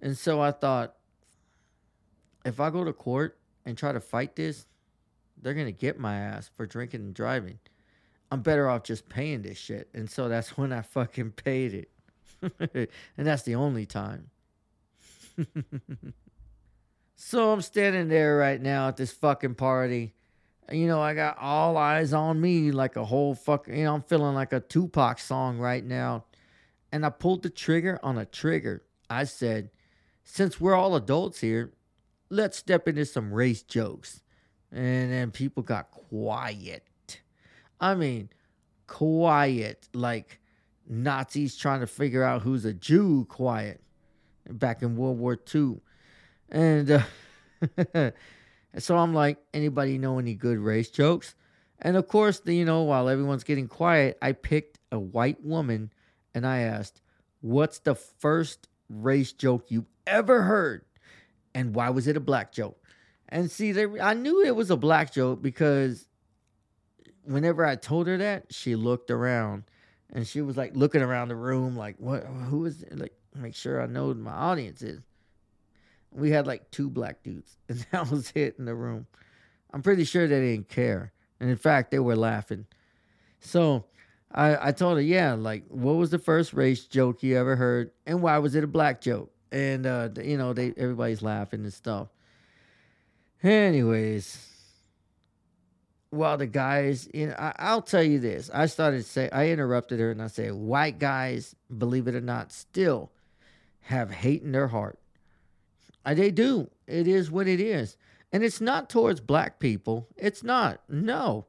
And so I thought, if I go to court and try to fight this, they're gonna get my ass for drinking and driving. I'm better off just paying this shit. And so that's when I fucking paid it. and that's the only time. so I'm standing there right now at this fucking party. You know, I got all eyes on me like a whole fucking, you know, I'm feeling like a Tupac song right now. And I pulled the trigger on a trigger. I said, since we're all adults here, let's step into some race jokes. And then people got quiet. I mean, quiet. Like Nazis trying to figure out who's a Jew quiet back in World War II. And uh, so I'm like, anybody know any good race jokes? And of course, you know, while everyone's getting quiet, I picked a white woman and I asked, What's the first race joke you ever heard? And why was it a black joke? And see, they, I knew it was a black joke because whenever I told her that, she looked around and she was like looking around the room, like, what, who is it? Like, make sure I know my audience is. We had like two black dudes, and that was it in the room. I'm pretty sure they didn't care. And in fact, they were laughing. So I, I told her, yeah, like, what was the first race joke you ever heard? And why was it a black joke? And, uh, you know, they everybody's laughing and stuff. Anyways, while the guys, you know, I, will tell you this. I started to say I interrupted her and I said, white guys, believe it or not, still have hate in their heart. Uh, they do. It is what it is, and it's not towards black people. It's not. No,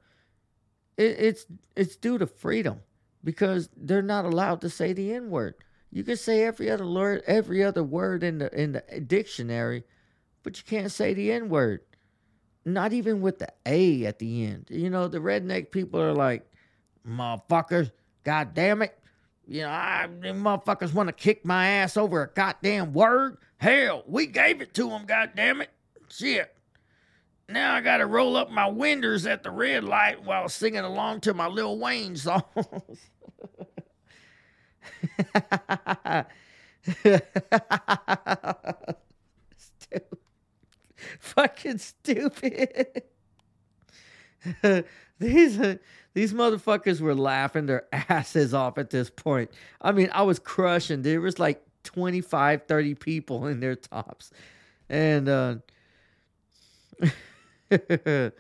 it, it's it's due to freedom because they're not allowed to say the n word. You can say every other word, every other word in the in the dictionary, but you can't say the N word. Not even with the A at the end. You know, the redneck people are like, motherfuckers, god damn it. You know, I, motherfuckers want to kick my ass over a goddamn word. Hell, we gave it to them, god damn it. Shit. Now I got to roll up my winders at the red light while singing along to my Lil Wayne songs. stupid. fucking stupid. these uh, these motherfuckers were laughing their asses off at this point. I mean, I was crushing. There was like 25, 30 people in their tops. And uh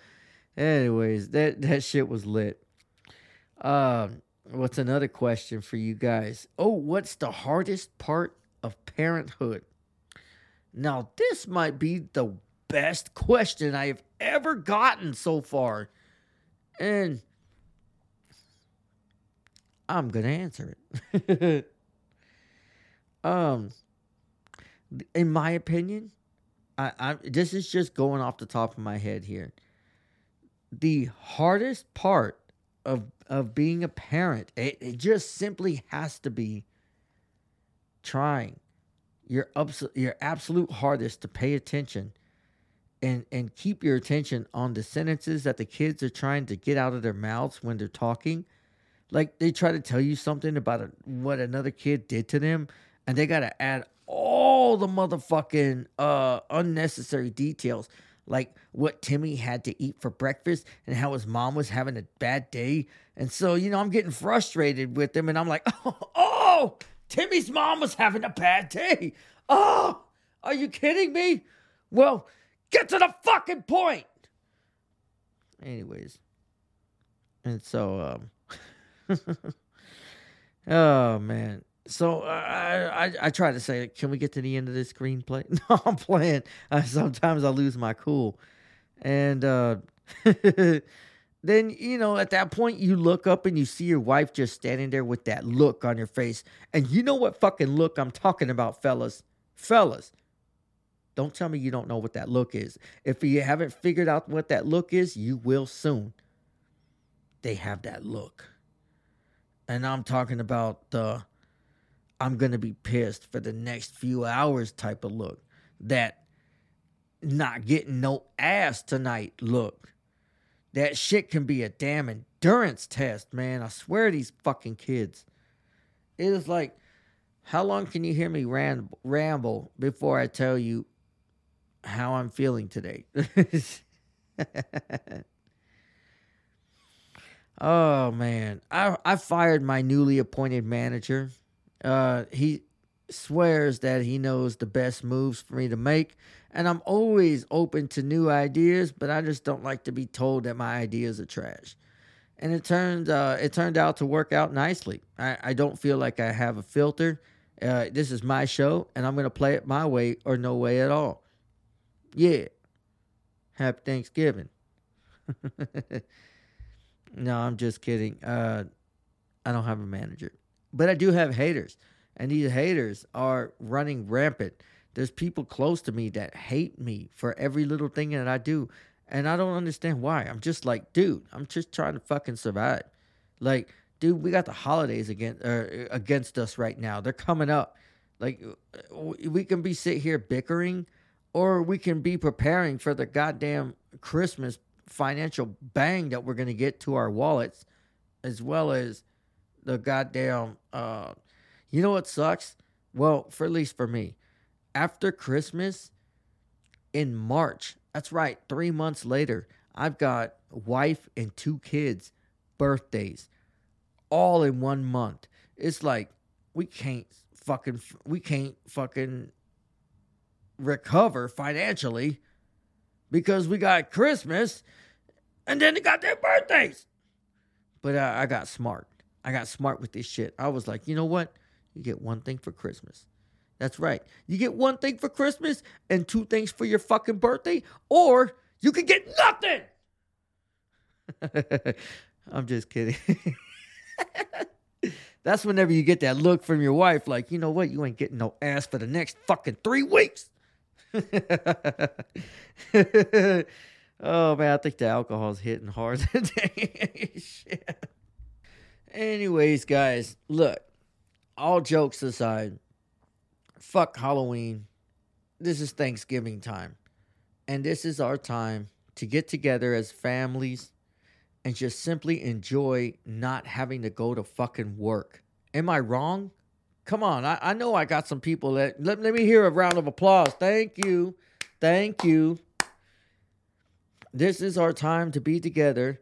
anyways, that that shit was lit. Um what's another question for you guys? Oh, what's the hardest part of parenthood? Now, this might be the best question I have ever gotten so far. And I'm going to answer it. um in my opinion, I, I this is just going off the top of my head here. The hardest part of of being a parent, it, it just simply has to be trying your ups, your absolute hardest to pay attention and and keep your attention on the sentences that the kids are trying to get out of their mouths when they're talking. Like they try to tell you something about a, what another kid did to them, and they got to add all the motherfucking uh, unnecessary details, like what Timmy had to eat for breakfast and how his mom was having a bad day. And so, you know, I'm getting frustrated with them, and I'm like, oh, oh Timmy's mom was having a bad day. Oh, are you kidding me? Well, get to the fucking point. Anyways, and so, um, oh man, so I, I I try to say, can we get to the end of this screenplay? No, I'm playing. Uh, sometimes I lose my cool, and uh, then you know at that point you look up and you see your wife just standing there with that look on your face, and you know what fucking look I'm talking about, fellas, fellas. Don't tell me you don't know what that look is. If you haven't figured out what that look is, you will soon. They have that look, and I'm talking about the I'm going to be pissed for the next few hours type of look. That not getting no ass tonight look. That shit can be a damn endurance test, man. I swear these fucking kids. It is like, how long can you hear me ram- ramble before I tell you how I'm feeling today? oh man, I I fired my newly appointed manager uh, he swears that he knows the best moves for me to make, and I'm always open to new ideas, but I just don't like to be told that my ideas are trash. And it turned uh, it turned out to work out nicely. I, I don't feel like I have a filter. Uh, this is my show, and I'm gonna play it my way or no way at all. Yeah. Happy Thanksgiving. no, I'm just kidding. Uh, I don't have a manager. But I do have haters, and these haters are running rampant. There's people close to me that hate me for every little thing that I do, and I don't understand why. I'm just like, dude, I'm just trying to fucking survive. Like, dude, we got the holidays against uh, against us right now. They're coming up. Like, we can be sit here bickering, or we can be preparing for the goddamn Christmas financial bang that we're gonna get to our wallets, as well as the goddamn uh you know what sucks? Well, for at least for me. After Christmas in March, that's right, 3 months later, I've got wife and two kids birthdays all in one month. It's like we can't fucking we can't fucking recover financially because we got Christmas and then they got their birthdays. But uh, I got smart. I got smart with this shit. I was like, you know what? You get one thing for Christmas. That's right. You get one thing for Christmas and two things for your fucking birthday, or you can get nothing. I'm just kidding. That's whenever you get that look from your wife, like, you know what? You ain't getting no ass for the next fucking three weeks. oh man, I think the alcohol's hitting hard today. Shit. Anyways, guys, look, all jokes aside, fuck Halloween. This is Thanksgiving time. And this is our time to get together as families and just simply enjoy not having to go to fucking work. Am I wrong? Come on, I, I know I got some people that let, let me hear a round of applause. Thank you. Thank you. this is our time to be together,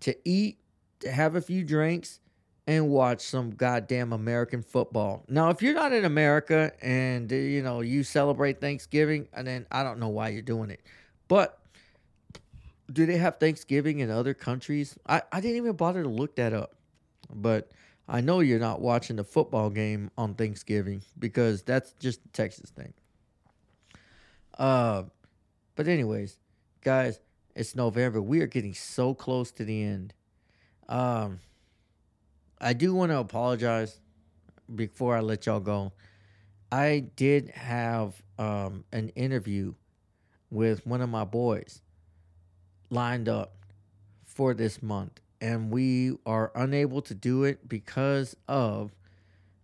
to eat, to have a few drinks, and watch some goddamn American football. Now, if you're not in America and uh, you know you celebrate Thanksgiving, and then I don't know why you're doing it, but do they have Thanksgiving in other countries? I, I didn't even bother to look that up, but I know you're not watching the football game on Thanksgiving because that's just a Texas thing. Uh, but anyways, guys, it's November. We are getting so close to the end. Um, I do want to apologize before I let y'all go. I did have um, an interview with one of my boys lined up for this month, and we are unable to do it because of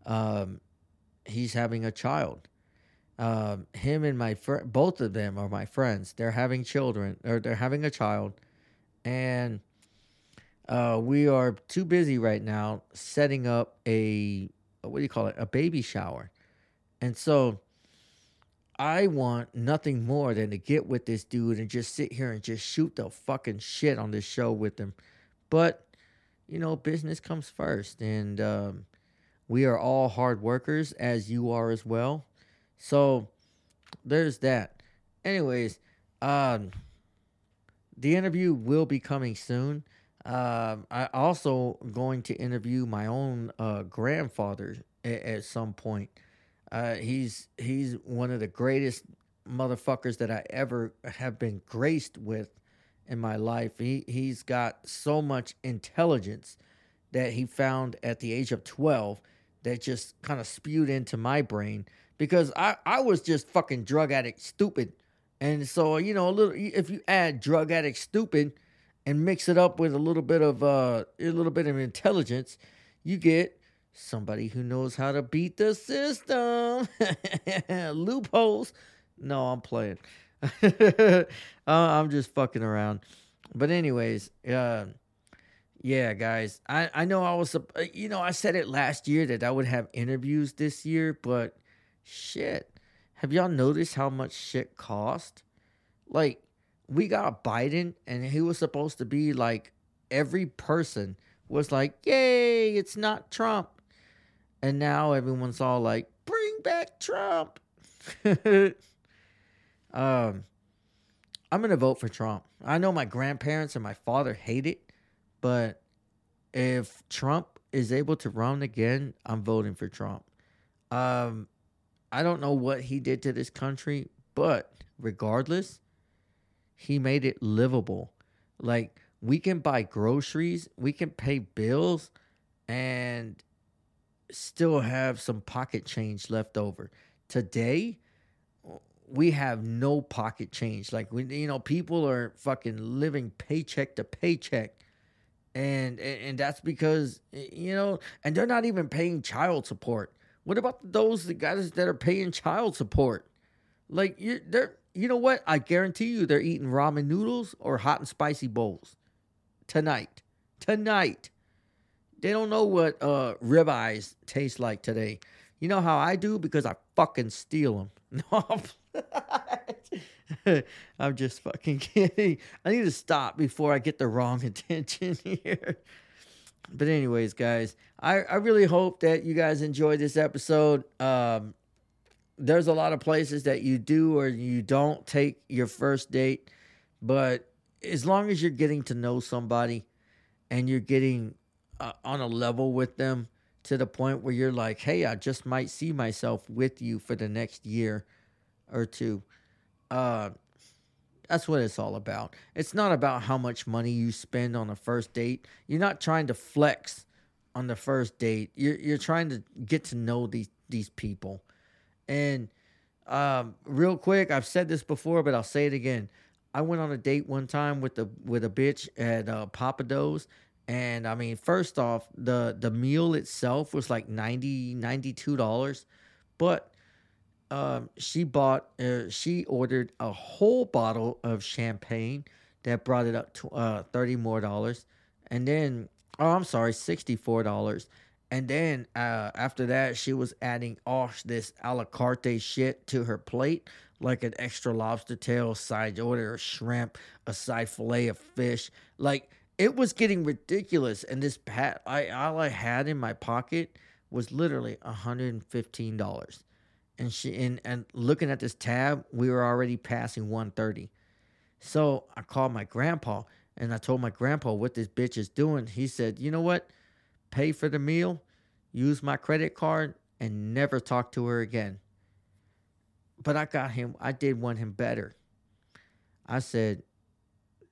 um, he's having a child. Um, him and my friend, both of them are my friends. They're having children, or they're having a child, and uh, we are too busy right now setting up a what do you call it? A baby shower, and so I want nothing more than to get with this dude and just sit here and just shoot the fucking shit on this show with him. But, you know, business comes first. And um, we are all hard workers, as you are as well. So there's that. Anyways, um, the interview will be coming soon. Um, I also going to interview my own uh, grandfather at, at some point. Uh, he's he's one of the greatest motherfuckers that I ever have been graced with in my life. He he's got so much intelligence that he found at the age of 12 that just kind of spewed into my brain because I I was just fucking drug addict stupid. And so, you know, a little if you add drug addict stupid and mix it up with a little bit of uh a little bit of intelligence, you get somebody who knows how to beat the system. Loopholes. No, I'm playing. uh, I'm just fucking around. But anyways, uh, yeah, guys. I I know I was uh, you know I said it last year that I would have interviews this year, but shit, have y'all noticed how much shit cost? Like we got Biden, and he was supposed to be like every person was like, "Yay, it's not Trump." And now everyone's all like, bring back Trump. um, I'm to vote for Trump. I know my grandparents and my father hate it, but if Trump is able to run again, I'm voting for Trump. Um, I don't know what he did to this country, but regardless, he made it livable. Like we can buy groceries, we can pay bills, and still have some pocket change left over. Today, we have no pocket change. Like we, you know, people are fucking living paycheck to paycheck, and and that's because you know, and they're not even paying child support. What about those the guys that are paying child support? Like you, they're you know what? I guarantee you, they're eating ramen noodles or hot and spicy bowls tonight. Tonight. They don't know what uh, ribeyes taste like today. You know how I do because I fucking steal them. No, I'm, I'm just fucking kidding. I need to stop before I get the wrong attention here. But anyways, guys, I, I really hope that you guys enjoyed this episode. Um, there's a lot of places that you do or you don't take your first date, but as long as you're getting to know somebody and you're getting uh, on a level with them to the point where you're like, hey, I just might see myself with you for the next year or two. Uh, that's what it's all about. It's not about how much money you spend on a first date. You're not trying to flex on the first date. You're you're trying to get to know these these people. And um, real quick, I've said this before, but I'll say it again. I went on a date one time with the with a bitch at uh, Pappadeaux, and I mean, first off, the the meal itself was like 90 dollars, but um, she bought uh, she ordered a whole bottle of champagne that brought it up to uh, 30 more dollars, and then oh, I'm sorry, 64 dollars. And then uh, after that, she was adding all this a la carte shit to her plate. like an extra lobster tail, side order shrimp, a side fillet of fish. Like it was getting ridiculous. And this pat, I all I had in my pocket was literally hundred and fifteen dollars. And she and, and looking at this tab, we were already passing one thirty. So I called my grandpa and I told my grandpa what this bitch is doing. He said, "You know what? Pay for the meal, use my credit card, and never talk to her again." But I got him. I did want him better. I said,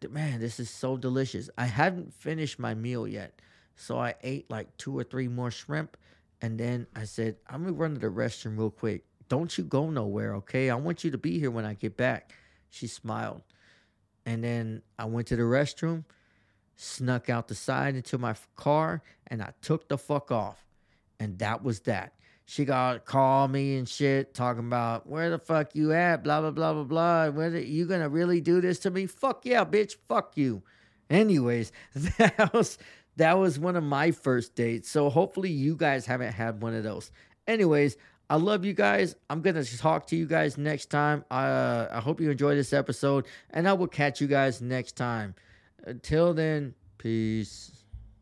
man, this is so delicious. I hadn't finished my meal yet. So I ate like two or three more shrimp. And then I said, I'm going to run to the restroom real quick. Don't you go nowhere, okay? I want you to be here when I get back. She smiled. And then I went to the restroom, snuck out the side into my car, and I took the fuck off. And that was that. She got call me and shit talking about where the fuck you at? Blah blah blah blah blah. Whether you gonna really do this to me? Fuck yeah bitch. Fuck you. Anyways that was that was one of my first dates. So hopefully you guys haven't had one of those. Anyways i love you guys. I'm gonna talk to you guys next time. Uh, i hope you enjoy this episode and i will catch you guys next time until then peace